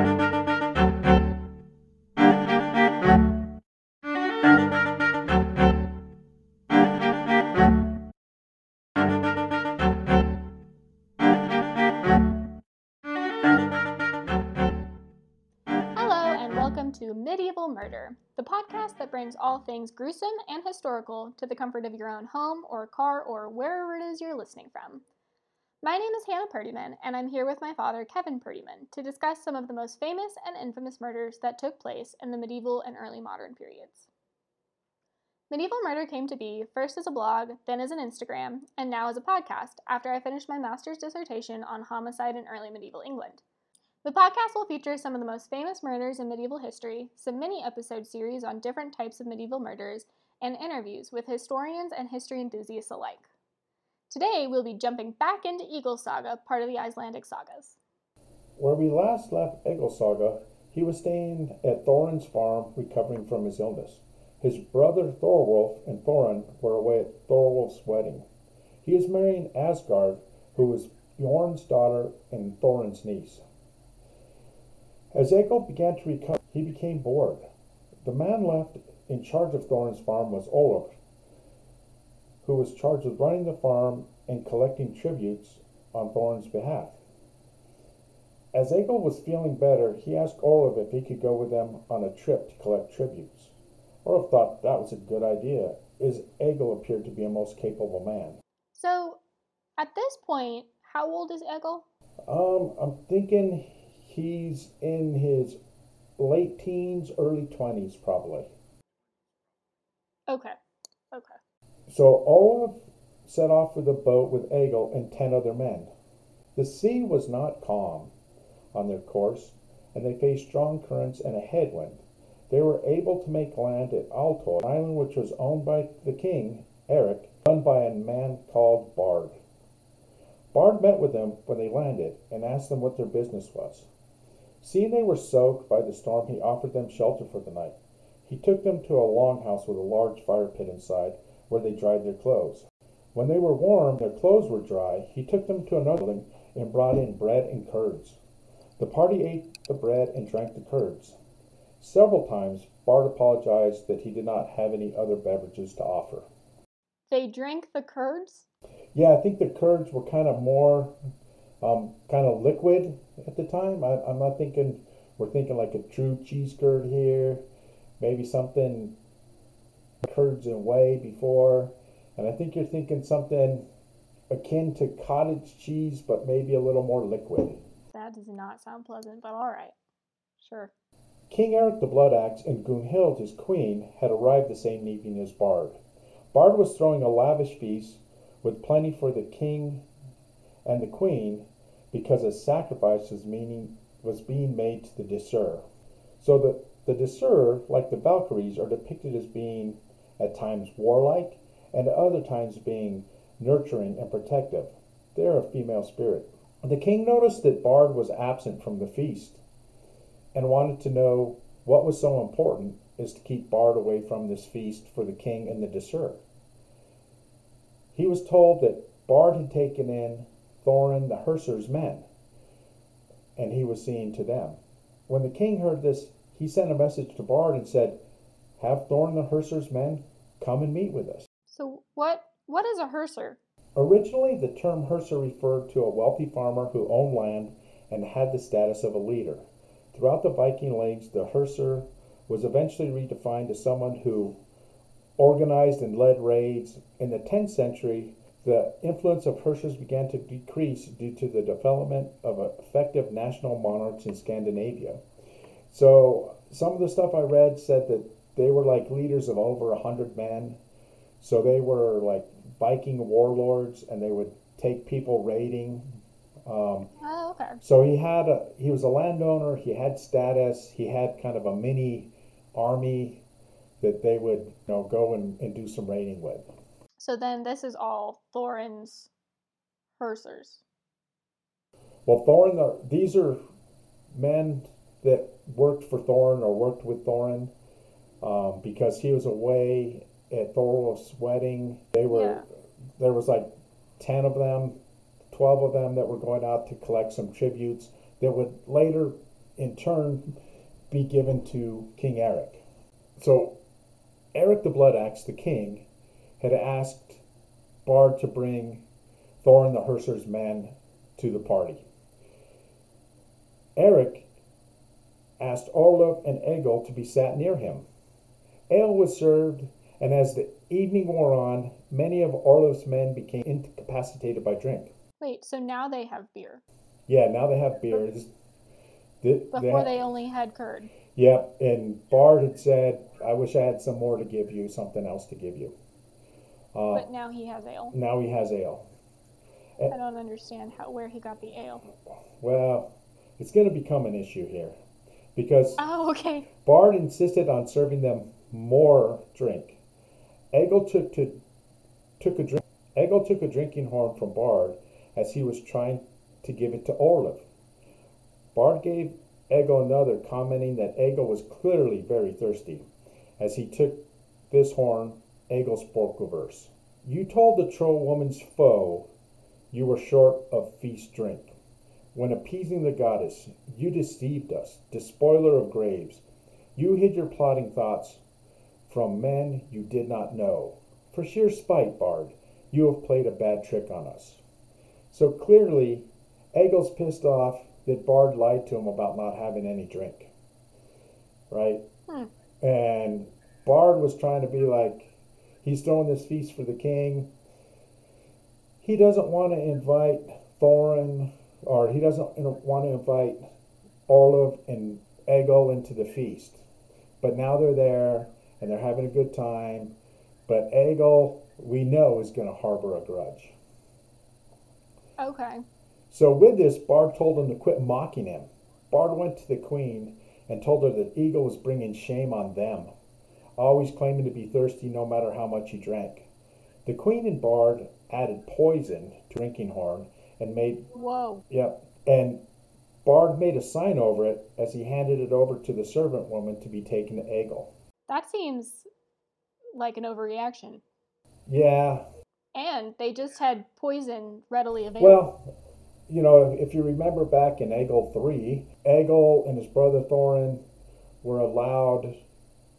Hello, and welcome to Medieval Murder, the podcast that brings all things gruesome and historical to the comfort of your own home or car or wherever it is you're listening from. My name is Hannah Purdyman, and I'm here with my father, Kevin Purdyman, to discuss some of the most famous and infamous murders that took place in the medieval and early modern periods. Medieval Murder came to be first as a blog, then as an Instagram, and now as a podcast after I finished my master's dissertation on homicide in early medieval England. The podcast will feature some of the most famous murders in medieval history, some mini episode series on different types of medieval murders, and interviews with historians and history enthusiasts alike. Today, we'll be jumping back into Egil Saga, part of the Icelandic sagas. Where we last left Egil Saga, he was staying at Thorin's farm recovering from his illness. His brother Thorolf and Thorin were away at Thorolf's wedding. He is marrying Asgard, who was Bjorn's daughter and Thorin's niece. As Egil began to recover, he became bored. The man left in charge of Thorin's farm was Olaf, who was charged with running the farm and collecting tributes on Thorin's behalf. As Egil was feeling better, he asked Olaf if he could go with them on a trip to collect tributes. Olaf thought that was a good idea, as Egil appeared to be a most capable man. So, at this point, how old is Egil? Um, I'm thinking he's in his late teens, early 20s, probably. Okay. So Olaf set off with a boat with Egil and ten other men. The sea was not calm on their course, and they faced strong currents and a headwind. They were able to make land at Altor, an island which was owned by the king, Eric, run by a man called Bard. Bard met with them when they landed and asked them what their business was. Seeing they were soaked by the storm, he offered them shelter for the night. He took them to a longhouse with a large fire pit inside where they dried their clothes. When they were warm, their clothes were dry, he took them to another building and brought in bread and curds. The party ate the bread and drank the curds. Several times, Bard apologized that he did not have any other beverages to offer. They drank the curds? Yeah, I think the curds were kind of more um, kind of liquid at the time. I, I'm not thinking, we're thinking like a true cheese curd here, maybe something curds and whey before. And I think you're thinking something akin to cottage cheese, but maybe a little more liquid. That does not sound pleasant, but alright. Sure. King Eric the Blood Axe and Gunhild, his queen, had arrived the same evening as Bard. Bard was throwing a lavish feast with plenty for the king and the queen because a sacrifice was, meaning, was being made to the Disir. So the, the Disir, like the Valkyries, are depicted as being at times warlike and at other times being nurturing and protective. They are a female spirit. The king noticed that Bard was absent from the feast and wanted to know what was so important is to keep Bard away from this feast for the king and the Disir. He was told that Bard had taken in Thorin the Herser's men, and he was seeing to them. When the king heard this, he sent a message to Bard and said, Have Thorin the Herser's men come and meet with us. So, what what is a herser? Originally, the term Herser referred to a wealthy farmer who owned land and had the status of a leader. Throughout the Viking Age, the Herser was eventually redefined as someone who organized and led raids. In the 10th century, the influence of Hersers began to decrease due to the development of effective national monarchs in Scandinavia. So, some of the stuff I read said that they were like leaders of over a hundred men. So they were like Viking warlords, and they would take people raiding. Um, Oh, okay. so he had a he was a landowner. He had status. He had kind of a mini army that they would you know go and, and do some raiding with. So then this is all Thorin's hersers. Well, Thorin, the, these are men that worked for Thorin or worked with Thorin um, because he was away at Thorolf's wedding. They were Yeah. there was like ten of them, twelve of them that were going out to collect some tributes that would later in turn be given to King Eric. So Eric the Blood Axe, the king, had asked Bard to bring Thorin the Herser's men to the party. Eric asked Orlov and Egil to be sat near him. Ale was served, and as the evening wore on, many of Orlov's men became incapacitated by drink. Wait, so now they have beer. Yeah, now they have beer. Before ha- they only had curd. Yep, and Bard had said, "I wish I had some more to give you, something else to give you." Uh, But now he has ale. now he has ale. I don't understand how where he got the ale. Well, it's going to become an issue here because Oh, okay. Bard insisted on serving them more drink. Egil took to took a drink. Egil took a drinking horn from Bard as he was trying to give it to Orlov. Bard gave Egil another, commenting that Egil was clearly very thirsty. As he took this horn, Egil spoke a verse. You told the troll woman's foe you were short of feast drink. When appeasing the goddess, you deceived us, despoiler of graves. You hid your plotting thoughts from men you did not know. For sheer spite, Bard, you have played a bad trick on us. So clearly, Egil's pissed off that Bard lied to him about not having any drink. Right? Hmm. And Bard was trying to be like, he's throwing this feast for the king. He doesn't want to invite Thorin, or he doesn't want to invite Orlov and Egil into the feast. But now they're there and they're having a good time. But Egil, we know, is going to harbor a grudge. Okay. So with this, Bard told him to quit mocking him. Bard went to the queen and told her that Egil was bringing shame on them, always claiming to be thirsty no matter how much he drank. The queen and Bard added poison to drinking horn and made Whoa. yep and Bard made a sign over it as he handed it over to the servant woman to be taken to Egil. That seems like an overreaction. Yeah, And they just had poison readily available. Well, you know, if, you remember back in Egil 3, Egil and his brother Thorin were allowed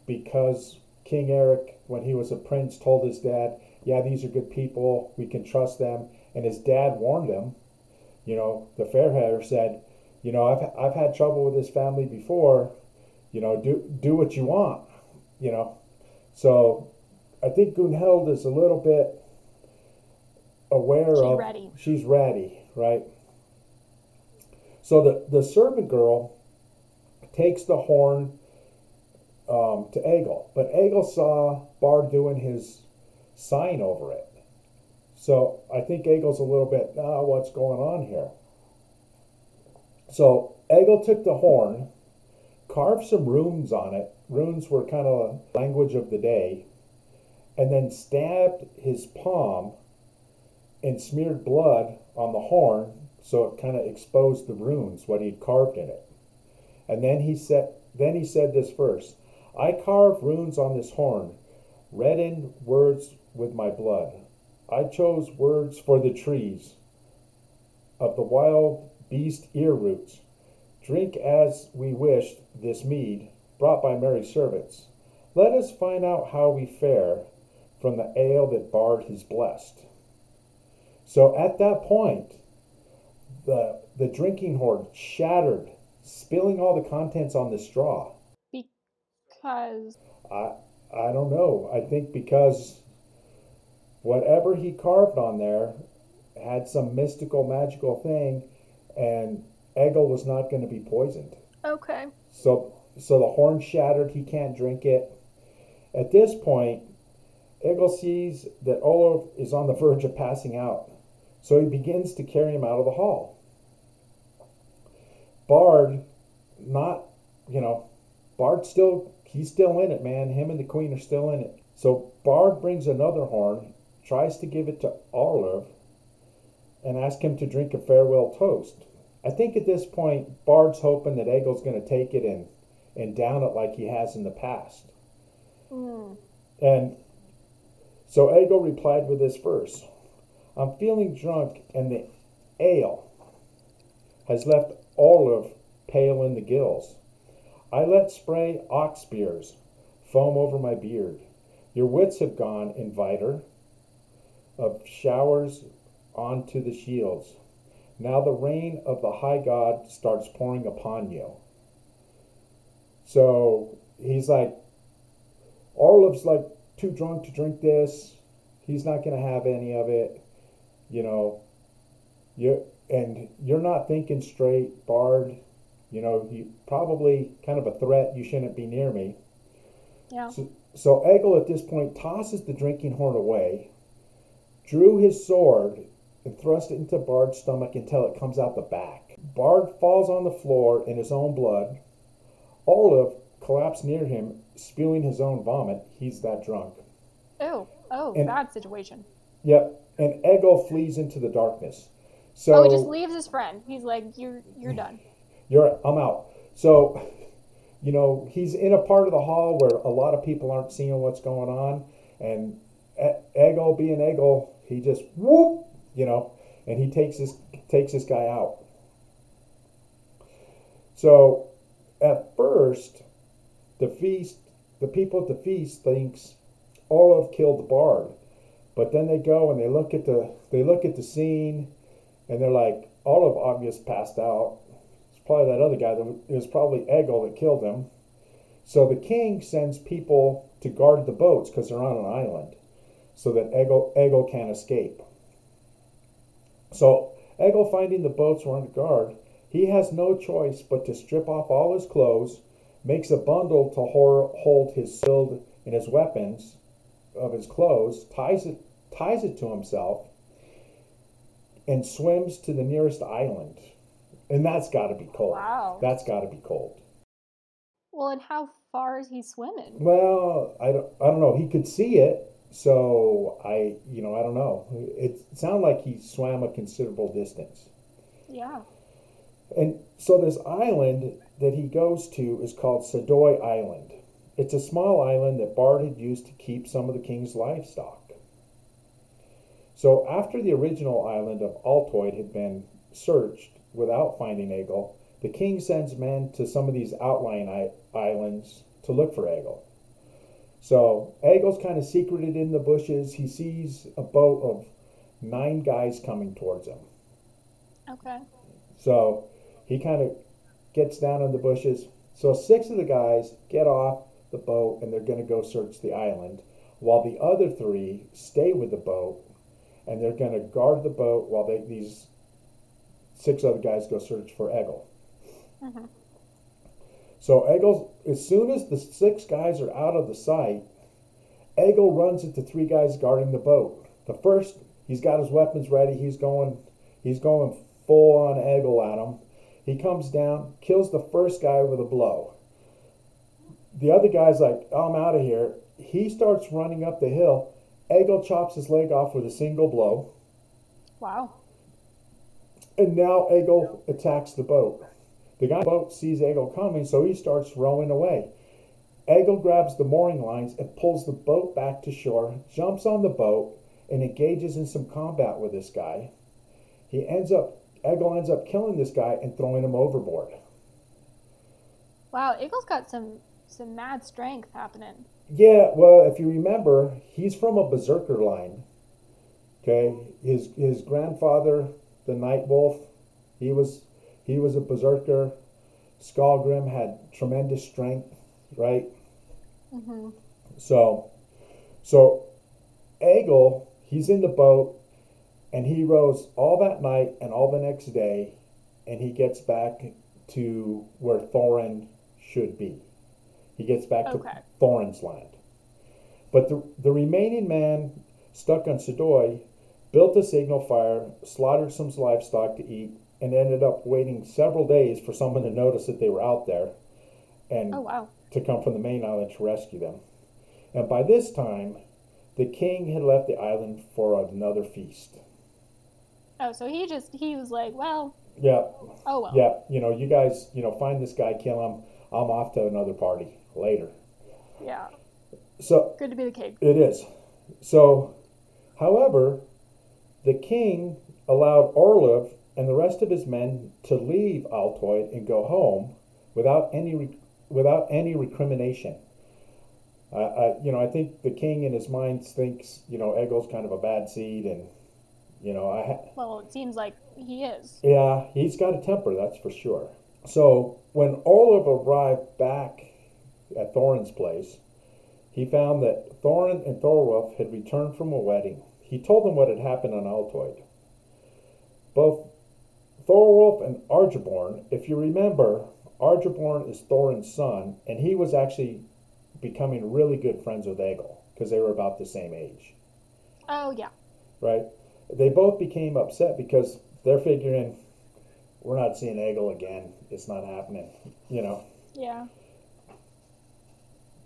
because King Eric, when he was a prince, told his dad, Yeah, these are good people, we can trust them. And his dad warned him, you know, the Fairhair said, You know, I've, I've had trouble with this family before, you know, do, do what you want, you know. So I think Gunhild is a little bit aware She's of ready. she's ready, right? So the, the servant girl takes the horn um, to Egil, but Egil saw Bard doing his sign over it. So I think Egil's a little bit, ah, what's going on here? So Egil took the horn, carved some runes on it. Runes were kind of language of the day, and then stabbed his palm and smeared blood on the horn so it kind of exposed the runes what he'd carved in it. And then he said then he said this verse i carve runes on this horn reddened words with my blood. I chose words for the trees of the wild beast ear roots. Drink as we wished this mead brought by merry servants let us find out how we fare from the ale that bard has blessed so at that point, the the drinking horn shattered, spilling all the contents on the straw. Because I I don't know. I think because whatever he carved on there had some mystical, magical thing, and Egil was not going to be poisoned. okay. So so the horn shattered. He can't drink it. At this point, Egil sees that Olaf is on the verge of passing out, so he begins to carry him out of the hall. Bard, not you know, Bard still he's still in it, man. Him and the queen are still in it. So Bard brings another horn, tries to give it to Olaf, and ask him to drink a farewell toast. I think at this point, Bard's hoping that Egil's going to take it and and down it like he has in the past. Mm. And so Egil replied with this verse I'm feeling drunk, and the ale has left olive pale in the gills. I let spray ox spears foam over my beard. Your wits have gone, inviter of showers onto the shields. Now the rain of the high God starts pouring upon you. So he's like, Orlov's like too drunk to drink this. He's not going to have any of it. You know, you and you're not thinking straight, Bard. You know, you probably kind of a threat. You shouldn't be near me. Yeah. So, so Egil at this point tosses the drinking horn away, drew his sword, and thrust it into Bard's stomach until it comes out the back. Bard falls on the floor in his own blood. Orlov collapsed near him, spewing his own vomit. He's that drunk. Oh, oh, And- bad situation. Yep. And Egil flees into the darkness. So oh, he just leaves his friend. He's like, "You're you're done." You're I'm out. So, you know, he's in a part of the hall where a lot of people aren't seeing what's going on, and E- Egil being Egil, he just whoop, you know, and he takes this takes this guy out. So, at first, the feast, the people at the feast thinks Orlov killed the bard, but then they go and they look at the they look at the scene, and they're like, Orlov obvious passed out It's probably that other guy that it was probably Egil that killed him. So the king sends people to guard the boats because they're on an island, so that Egil, Egil can't escape. So Egil, finding the boats were under guard, he has no choice but to strip off all his clothes, makes a bundle to hold his shield and his weapons of his clothes, ties it ties it to himself, and swims to the nearest island. And that's got to be cold. Wow. That's got to be cold. Well, and how far is he swimming? Well, I don't, I don't know. He could see it, so I, you know, I don't know. It, it sounded like he swam a considerable distance. Yeah. And so this island that he goes to is called Sadoy Island. It's a small island that Bard had used to keep some of the king's livestock. So after the original island of Altoid had been searched without finding Egil, the king sends men to some of these outlying islands to look for Egil. So Egil's kind of secreted in the bushes. He sees a boat of nine guys coming towards him. Okay. So he kind of gets down in the bushes. So six of the guys get off the boat and they're going to go search the island, while the other three stay with the boat and they're going to guard the boat while they, these six other guys go search for Egil. Mhm. So Egil, as soon as the six guys are out of the sight, Egil runs the three guys guarding the boat. The first, he's got his weapons ready. He's going, he's going full on Egil at him. He comes down, kills the first guy with a blow. The other guy's like, I'm out of here. He starts running up the hill. Egil chops his leg off with a single blow. Wow. And now Egil attacks the boat. The guy on the boat sees Egil coming, so he starts rowing away. Egil grabs the mooring lines and pulls the boat back to shore, jumps on the boat, and engages in some combat with this guy. He ends up, Egil ends up killing this guy and throwing him overboard. Wow. Egil's got some some mad strength happening. Yeah, well, if you remember, he's from a berserker line. Okay, his his grandfather, the Night Wolf, he was he was a berserker. Skalgrim had tremendous strength, right? hmm So, so Egil, he's in the boat, and he rows all that night and all the next day, and he gets back to where Thorin should be. He gets back Okay. to Thorin's land. But the, the remaining man stuck on Sadoy built a signal fire, slaughtered some livestock to eat, and ended up waiting several days for someone to notice that they were out there and Oh wow. to come from the main island to rescue them. And by this time, the king had left the island for another feast. Oh, so he just he was like, well, Yeah, oh well. yeah, you know, you guys, you know, find this guy, kill him. I'm off to another party later. Yeah. So Good to be the king. It is. So, however, the king allowed Orlov and the rest of his men to leave Altoid and go home without any without any recrimination. I, I, you know, I think the king in his mind thinks, you know, Egil's kind of a bad seed, and you know, I. Well, it seems like he is. Yeah, he's got a temper, that's for sure. So when Olaf arrived back at Thorin's place, he found that Thorin and Thorolf had returned from a wedding. He told them what had happened on Altoid. Both Thorolf and Argiborn, if you remember, Argiborn is Thorin's son, and he was actually becoming really good friends with Egil because they were about the same age. Oh, yeah. Right? They both became upset because they're figuring we're not seeing Egil again. It's not happening, you know. Yeah.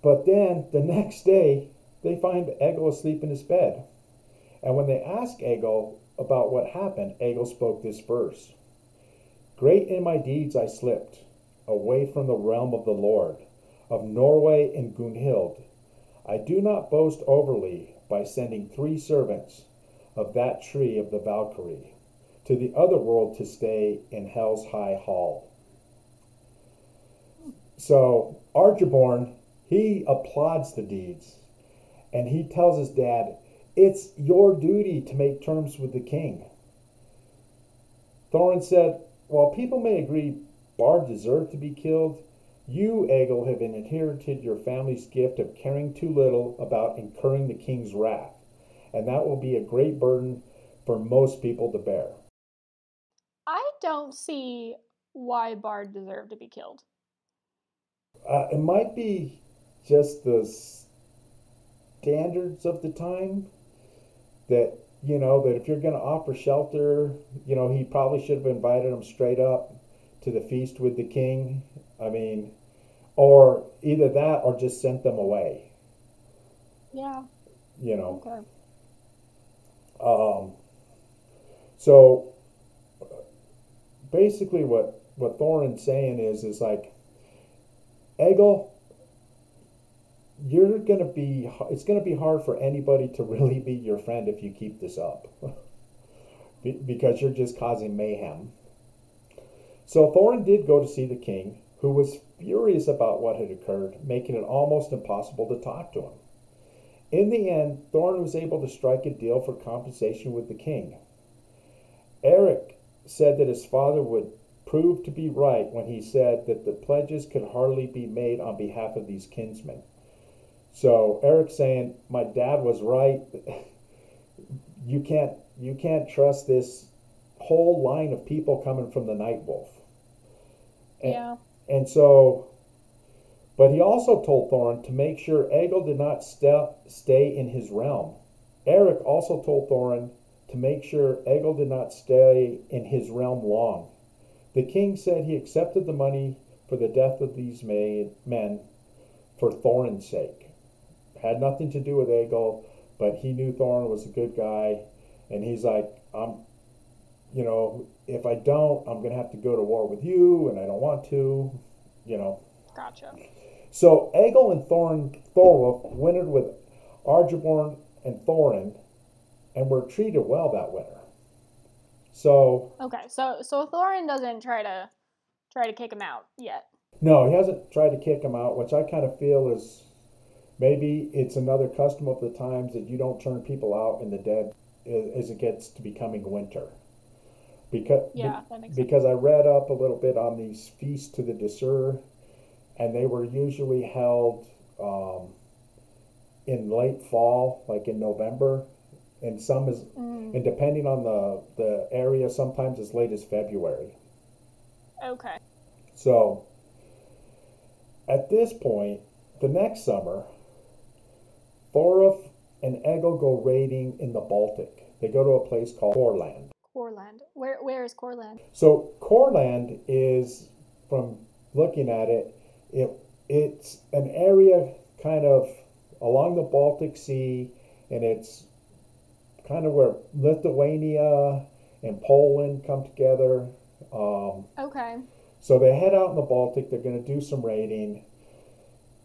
But then the next day, they find Egil asleep in his bed. And when they ask Egil about what happened, Egil spoke this verse Great in my deeds I slipped, away from the realm of the Lord, of Norway and Gunhild. I do not boast overly by sending three servants of that tree of the Valkyrie to the other world to stay in Hell's high hall. So Argiborn, he applauds the deeds and he tells his dad, It's your duty to make terms with the king. Thorin said, While people may agree Bard deserved to be killed, you, Egil, have inherited your family's gift of caring too little about incurring the king's wrath, and that will be a great burden for most people to bear. I don't see why Bard deserved to be killed. Uh, it might be just the standards of the time that you know that if you're going to offer shelter, you know he probably should have invited him straight up to the feast with the king. I mean, or either that or just sent them away. Yeah. You know. Okay. Um, so basically, what what Thorin's saying is is like, Egil, you're gonna be. It's gonna be hard for anybody to really be your friend if you keep this up, because you're just causing mayhem. So Thorin did go to see the king, who was furious about what had occurred, making it almost impossible to talk to him. In the end, Thorin was able to strike a deal for compensation with the king. Eric said that his father would prove to be right when he said that the pledges could hardly be made on behalf of these kinsmen. So Eric saying, "My dad was right. you can't you can't trust this whole line of people coming from the Night Wolf." And, yeah. And so, but he also told Thorin to make sure Egil did not st- stay in his realm. Eric also told Thorin to make sure Egil did not stay in his realm long. The king said he accepted the money for the death of these men for Thorin's sake. Had nothing to do with Egil, but he knew Thorin was a good guy, and he's like, I'm, you know, if I don't, I'm going to have to go to war with you, and I don't want to, you know. Gotcha. So Egil and Thorin, Thorolf wintered with Argiborn and Thorin, and were treated well that winter. So okay, so so Thorin doesn't try to try to kick him out yet. No, he hasn't tried to kick him out, which I kind of feel is maybe it's another custom of the times that you don't turn people out in the dead as it gets to becoming winter because yeah, that makes because sense. I read up a little bit on these feasts to the Disir, and they were usually held um, in late fall, like in November, and some is mm. and depending on the the area, sometimes as late as February. Okay. So at this point, the next summer, Thorolf and Egil go raiding in the Baltic. They go to a place called Courland. Courland. Where where is Courland? So Courland is from looking at it, it it's an area kind of along the Baltic Sea and it's kind of where Lithuania and Poland come together. Um, okay. So they head out in the Baltic. They're going to do some raiding.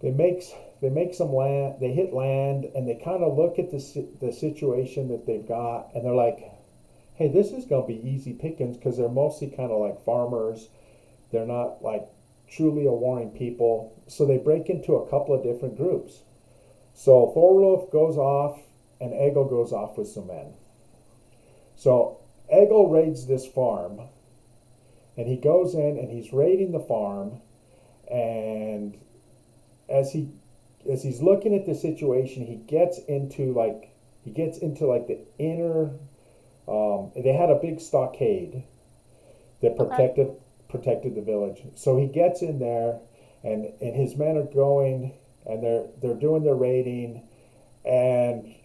They make they make some land. They hit land, and they kind of look at the the situation that they've got, and they're like, hey, this is going to be easy pickings because they're mostly kind of like farmers. They're not like truly a warring people. So they break into a couple of different groups. So Thorolf goes off and Egil goes off with some men. So Egil raids this farm and he goes in and he's raiding the farm and as he as he's looking at the situation he gets into like he gets into like the inner um, they had a big stockade that protected okay. Protected the village. So he gets in there and and his men are going and they're they're doing their raiding and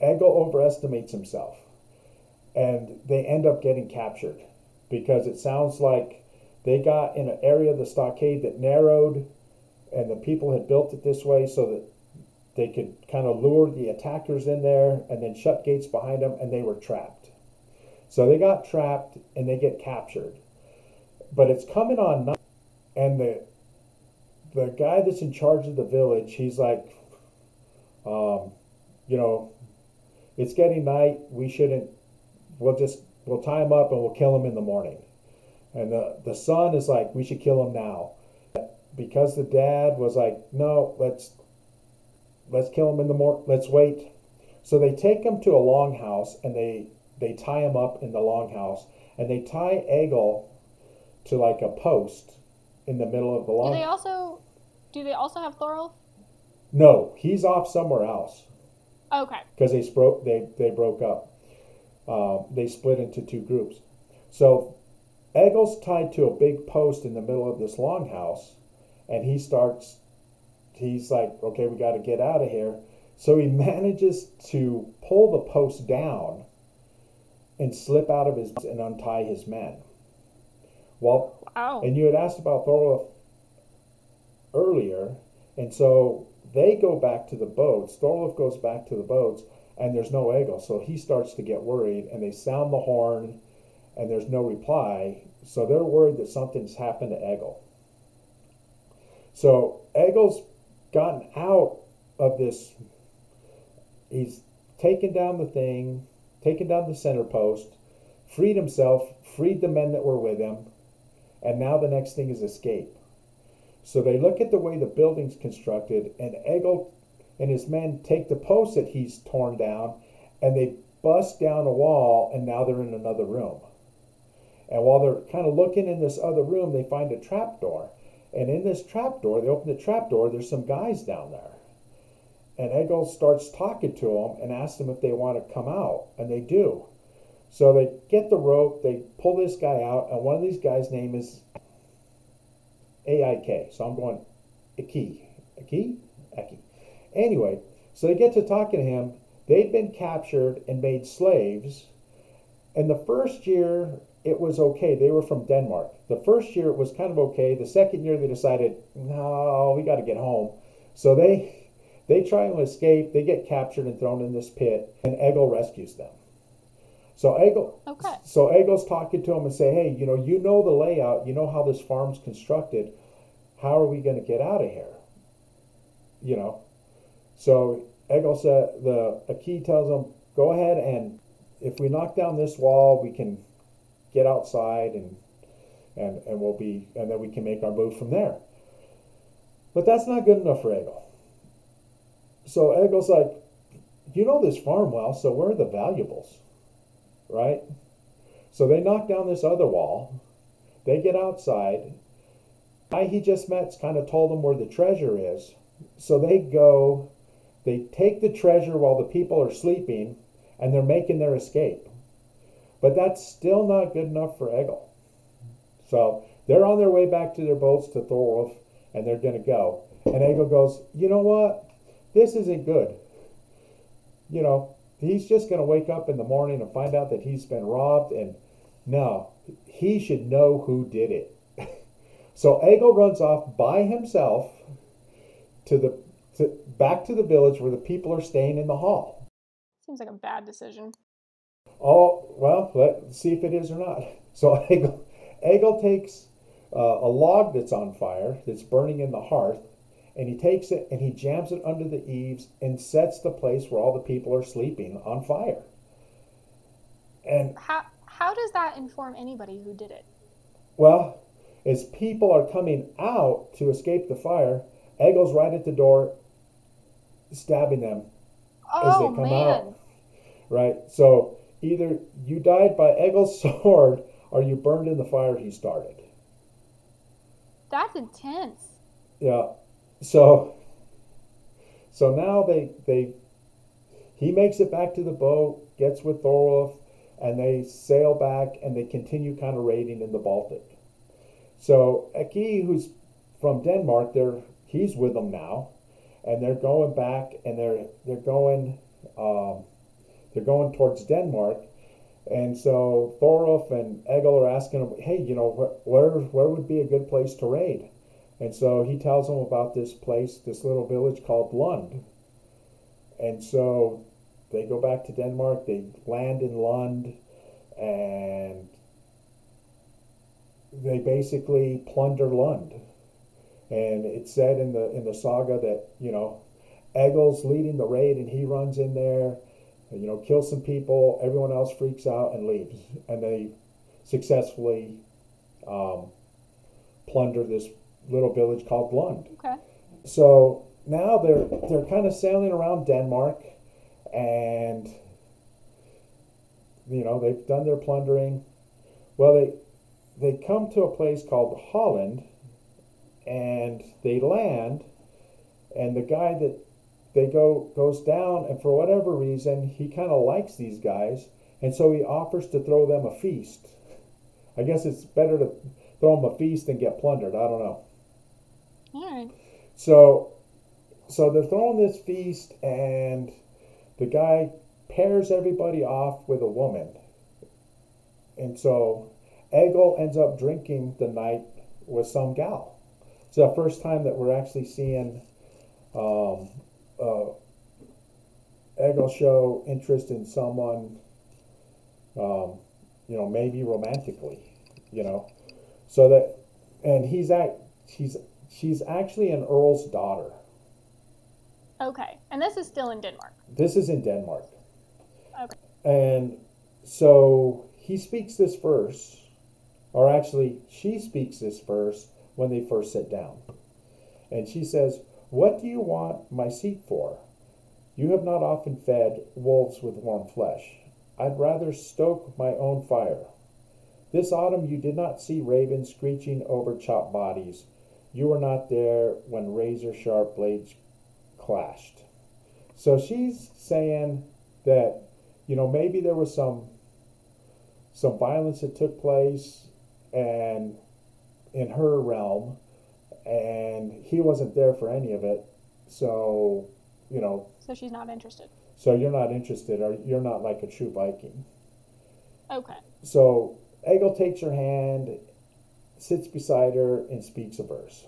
Egil overestimates himself. And they end up getting captured because it sounds like they got in an area of the stockade that narrowed and the people had built it this way so that they could kind of lure the attackers in there and then shut gates behind them and they were trapped. So they got trapped and they get captured but it's coming on night and the the guy that's in charge of the village he's like um, you know it's getting night we shouldn't we'll just we'll tie him up and we'll kill him in the morning. And the, the son is like, we should kill him now. Because the dad was like, no, let's let's kill him in the morning. Let's wait. So they take him to a longhouse and they they tie him up in the longhouse and they tie Egil to like a post in the middle of the long. Do they also do they also have Thorolf? No, he's off somewhere else. Okay. Because they broke they they broke up uh, they split into two groups. So Egil's tied to a big post in the middle of this longhouse, and he starts, he's like, okay, we got to get out of here. So he manages to pull the post down and slip out of his and untie his men. Well, wow. and you had asked about Thorolf earlier, and so they go back to the boats. Thorolf goes back to the boats, and there's no Egil. So he starts to get worried, and they sound the horn, and there's no reply. So they're worried that something's happened to Egil. So Egil's gotten out of this. He's taken down the thing, taken down the center post, freed himself, freed the men that were with him, and now the next thing is escape. So they look at the way the building's constructed, and Egil and his men take the post that he's torn down and they bust down a wall and now they're in another room. And while they're kind of looking in this other room, they find a trap door. And in this trap door, they open the trap door, there's some guys down there. And Egil starts talking to them and asks them if they want to come out. And they do. So they get the rope, they pull this guy out, and one of these guys' name is AIK. So I'm going, Aki. Aki? Aki. Anyway, so they get to talking to him. They'd been captured and made slaves. And the first year, it was okay. They were from Denmark. The first year, it was kind of okay. The second year, they decided, no, we got to get home. So they they try to escape. They get captured and thrown in this pit, and Egil rescues them. So Egil, okay. so Egil's talking to him and say, hey, you know, you know the layout. You know how this farm's constructed. How are we going to get out of here? You know, so Egil said, the Aki tells him, go ahead and if we knock down this wall, we can get outside and and and we'll be and then we can make our move from there. But that's not good enough for Egil. So Egil's like, you know this farm well, so where are the valuables? Right? So they knock down this other wall. They get outside. Guy he just met's kind of told them where the treasure is. So they go they take the treasure while the people are sleeping and they're making their escape. But that's still not good enough for Egil. So they're on their way back to their boats to Thorolf and they're going to go. And Egil goes, You know what? This isn't good. You know, he's just going to wake up in the morning and find out that he's been robbed. And no, he should know who did it. so Egil runs off by himself to the to, back to the village where the people are staying in the hall. Seems like a bad decision. Oh, well, let's see if it is or not. So Egil, Egil takes uh, a log that's on fire, that's burning in the hearth, and he takes it and he jams it under the eaves and sets the place where all the people are sleeping on fire. And How how does that inform anybody who did it? well, as people are coming out to escape the fire, Egil's right at the door, stabbing them. As they Oh come man. out. Right. So either you died by Egil's sword, or you burned in the fire he started. That's intense. Yeah. So so now they they he makes it back to the boat, gets with Thorolf, and they sail back and they continue kind of raiding in the Baltic. So Aki, who's from Denmark, they're he's with them now, and they're going back and they're they're going um, they're going towards Denmark. And so Thorolf and Egil are asking him, hey, you know, where, where where would be a good place to raid? And so he tells them about this place, this little village called Lund. And so they go back to Denmark, they land in Lund, and they basically plunder Lund. And it's said in the in the saga that, you know, Egil's leading the raid and he runs in there, you know, kills some people, everyone else freaks out and leaves. And they successfully um, plunder this little village called Lund. Okay. So now they're they're kind of sailing around Denmark, and you know they've done their plundering. Well, they they come to a place called Halland, and they land, and the guy that they go goes down, and for whatever reason he kind of likes these guys, and so he offers to throw them a feast. I guess it's better to throw them a feast than get plundered. I don't know. All right. So, so they're throwing this feast, and the guy pairs everybody off with a woman, and so Egil ends up drinking the night with some gal. It's the first time that we're actually seeing um, uh, Egil show interest in someone, um, you know, maybe romantically, you know, so that, and he's at he's she's actually an earl's daughter. Okay. And this is still in Denmark. This is in Denmark. Okay. And so he speaks this verse, or actually, she speaks this verse when they first sit down. And she says, What do you want my seat for? You have not often fed wolves with warm flesh. I'd rather stoke my own fire. This autumn you did not see ravens screeching over chopped bodies. You were not there when razor sharp blades clashed. So she's saying that, you know, maybe there was some some violence that took place and in her realm and he wasn't there for any of it. So, you know, So she's not interested. so you're not interested or you're not like a true Viking. Okay. So Egil takes her hand, sits beside her, and speaks a verse.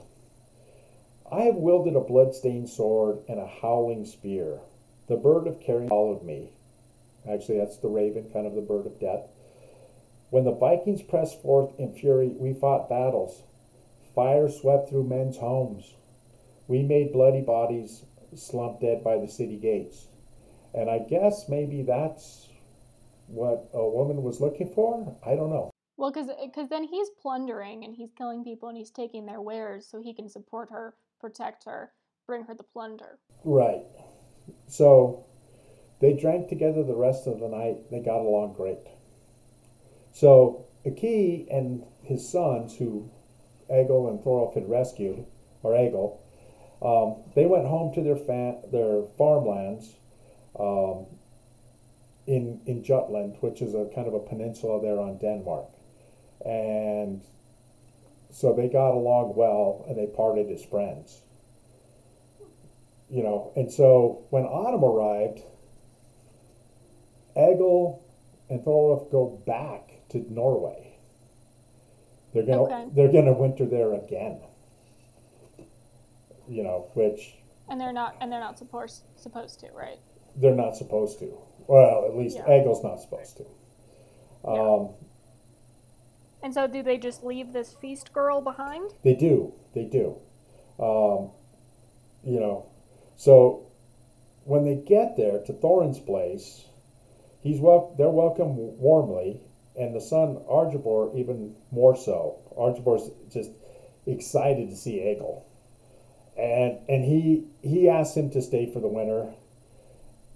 I have wielded a blood-stained sword and a howling spear. The bird of carrion followed me. Actually, that's the raven, kind of the bird of death. When the Vikings pressed forth in fury, we fought battles. Fire swept through men's homes. We made bloody bodies slump dead by the city gates. And I guess maybe that's what a woman was looking for. I don't know. Well, because then he's plundering and he's killing people and he's taking their wares so he can support her, protect her, bring her the plunder. Right. So they drank together the rest of the night. They got along great. So Aki and his sons, who Egil and Thorolf had rescued, or Egil, um, they went home to their fa- their farmlands um, in in Jutland, which is a kind of a peninsula there on Denmark, and so they got along well, and they parted as friends you know, and so when autumn arrived, Egil and Thorolf go back to Norway. They're gonna Okay. they're gonna winter there again. You know, which And they're not and they're not supposed supposed to, right? they're not supposed to. Well, at least Yeah. Egil's not supposed to. Um, And so do they just leave this feast girl behind? They do. They do. Um, you know, so when they get there to Thorin's place, he's wel- they're welcomed warmly, and the son Argibor even more so. Argibor's just excited to see Egil, and and he he asks him to stay for the winter,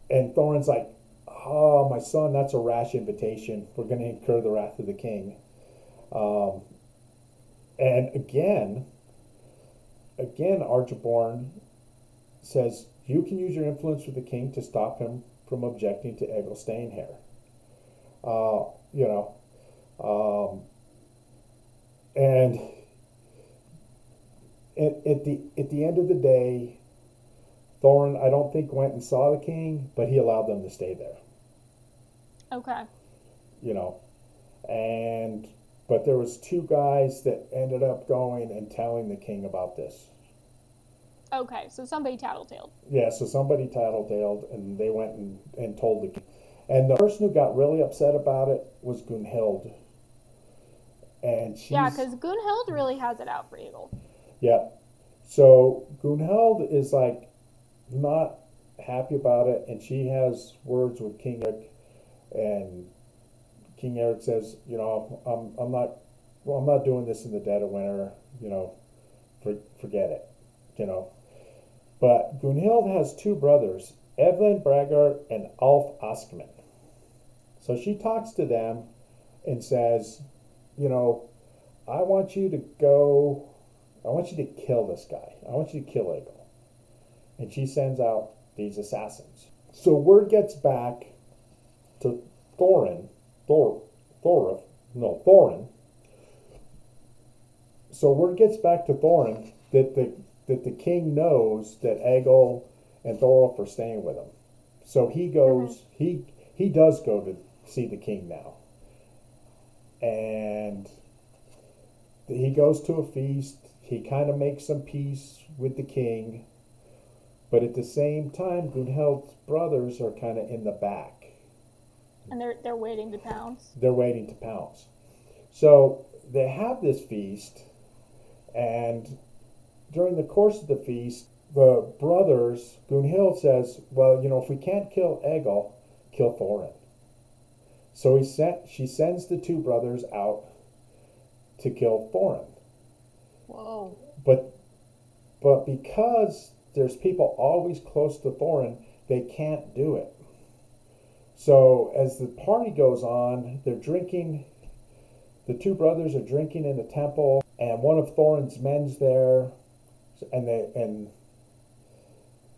and Thorin's like, "Oh, my son, that's a rash invitation. We're going to incur the wrath of the king." Um, and again, again, Arinbjorn says, You can use your influence with the king to stop him from objecting to Egil staying here. Uh, you know, um, and at, at the at the end of the day, Thorin, I don't think went and saw the king, but he allowed them to stay there. Okay. You know, and but there was two guys that ended up going and telling the king about this. Okay, so somebody tattletaled. Yeah, so somebody tattletaled, and they went and, and told the king. And the person who got really upset about it was Gunhild. And she's Yeah, because Gunhild really has it out for Egil. yeah. So Gunhild is like not happy about it, and she has words with King Eric, and King Eric says, you know, I'm I'm not well, I'm not doing this in the dead of winter, you know, for, forget it, you know. But Gunhild has two brothers, Evelyn Braggart and Alf Askman. So she talks to them and says, you know, I want you to go, I want you to kill this guy. I want you to kill Egil. And she sends out these assassins. So word gets back to Thorin, Thor, Thorif, no, Thorin. So word gets back to Thorin that the that the king knows that Egil and Thorolf are staying with him. So he goes, uh-huh. he he does go to see the king now. And he goes to a feast. He kind of makes some peace with the king. But at the same time, Gunhild's brothers are kind of in the back. And they're they're waiting to pounce. They're waiting to pounce. So they have this feast, and during the course of the feast, the brothers, Gunhild says, Well, you know, if we can't kill Egil, kill Thorin. So he sent, she sends the two brothers out to kill Thorin. Whoa. But but because there's people always close to Thorin, they can't do it. So as the party goes on, they're drinking. The two brothers are drinking in the temple, and one of Thorin's men's there, and they and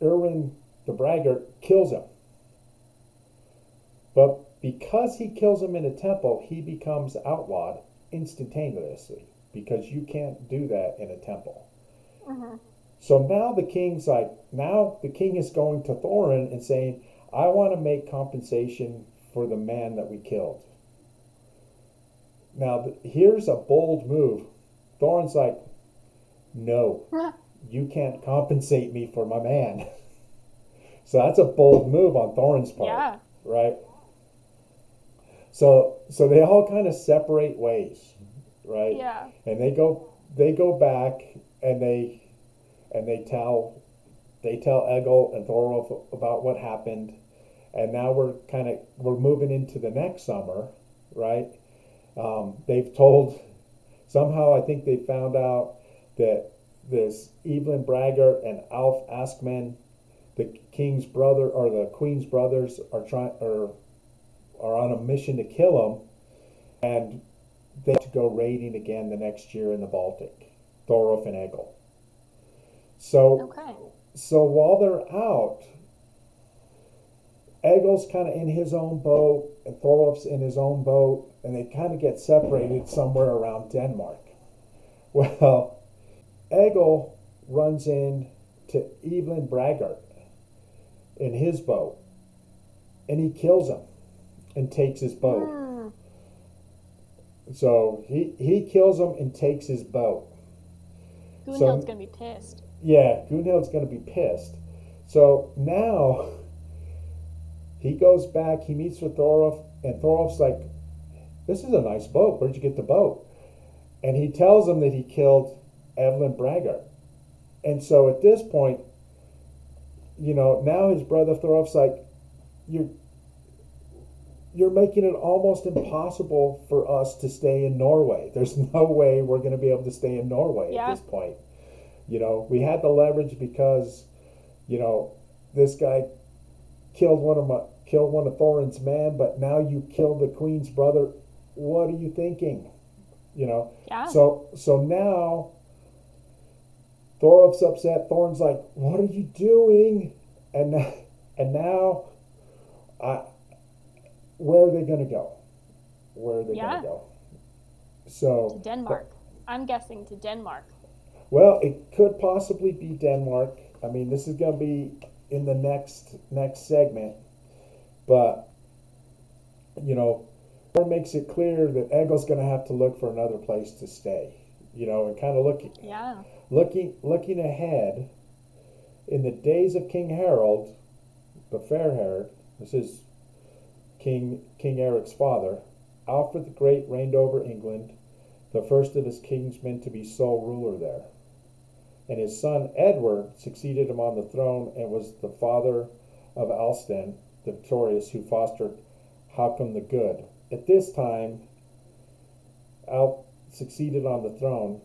Irwin the braggart kills him. But because he kills him in a temple, he becomes outlawed instantaneously because you can't do that in a temple. hmm So now the king's like, now the king is going to Thorin and saying, I want to make compensation for the man that we killed. Now, here's a bold move. Thorin's like, no, you can't compensate me for my man. so that's a bold move on Thorin's part, Yeah. right? So, so they all kind of separate ways, right? Yeah. and they go they go back and they and they tell they tell Egil and Thorolf about what happened and now we're kind of we're moving into the next summer right um, they've told somehow I think they found out that this Evelyn Braggart and Alf Askman the king's brother or the queen's brothers are trying are are on a mission to kill him and they to go raiding again the next year in the Baltic, Thorolf and Egil. So, Okay. so while they're out, Egil's kind of in his own boat, and Thorolf's in his own boat, and they kind of get separated somewhere around Denmark. Well, Egil runs in to Evelyn Braggart in his boat, and he kills him and takes his boat. Mm. So he, he kills him and takes his boat. Gunhild's gonna be pissed. Yeah, Gunhild's going to be pissed. So now he goes back, he meets with Thorolf, and Thorolf's like, This is a nice boat. Where'd you get the boat? And he tells him that he killed Evelyn Braggart. And so at this point, you know, now his brother Thorolf's like, You're you're making it almost impossible for us to stay in Norway. There's no way we're going to be able to stay in Norway Yeah. at this point. You know, we had the leverage because, you know, this guy killed one of my killed one of Thorin's men, but now you killed the queen's brother. What are you thinking? You know. Yeah. So so now Thorolf's upset. Thorn's like, "What are you doing?" And and now, I, where are they going to go? Where are they Yeah. going to go? So to Denmark. I'm guessing to Denmark. well, it could possibly be Denmark. I mean, this is going to be in the next next segment, but you know, Thorn makes it clear that Egil's going to have to look for another place to stay. You know, and kind of looking Yeah. looking looking ahead. In the days of King Harold, the fair-haired, this is King King Eric's father. Alfred the Great reigned over England, the first of his kingsmen to be sole ruler there. And his son Edward succeeded him on the throne and was the father of Alstan the victorious, who fostered Hakon the Good. At this time, Al succeeded on the throne.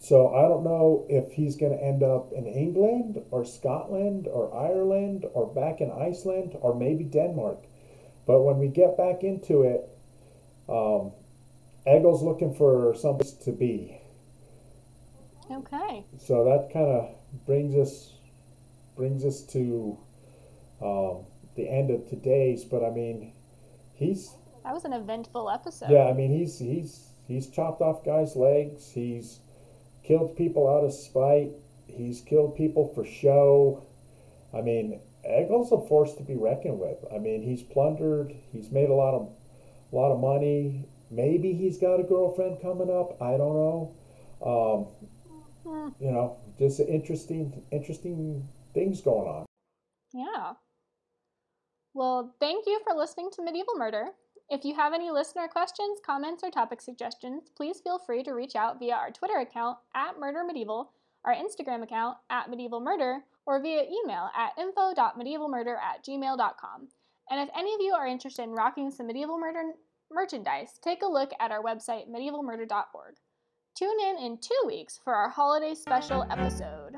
So I don't know if he's going to end up in England or Scotland or Ireland or back in Iceland or maybe Denmark. But when we get back into it, um, looking for someplace to be. Okay. So that kind of brings us brings us to um, the end of today's. But I mean, he's That was an eventful episode. yeah. I mean, he's he's he's chopped off guys' legs. He's killed people out of spite. He's killed people for show. I mean, Egil's a force to be reckoned with. I mean, he's plundered. He's made a lot of a lot of money. Maybe he's got a girlfriend coming up. I don't know. Um, Hmm. you know, just interesting interesting things going on. Yeah. Well, thank you for listening to Medieval Murder. If you have any listener questions, comments, or topic suggestions, please feel free to reach out via our Twitter account at Murder Medieval, our Instagram account at Medieval Murder, or via email at info.medievalmurder at gmail.com. And if any of you are interested in rocking some medieval murder merchandise, take a look at our website, medievalmurder.org. Tune in in two weeks for our holiday special episode.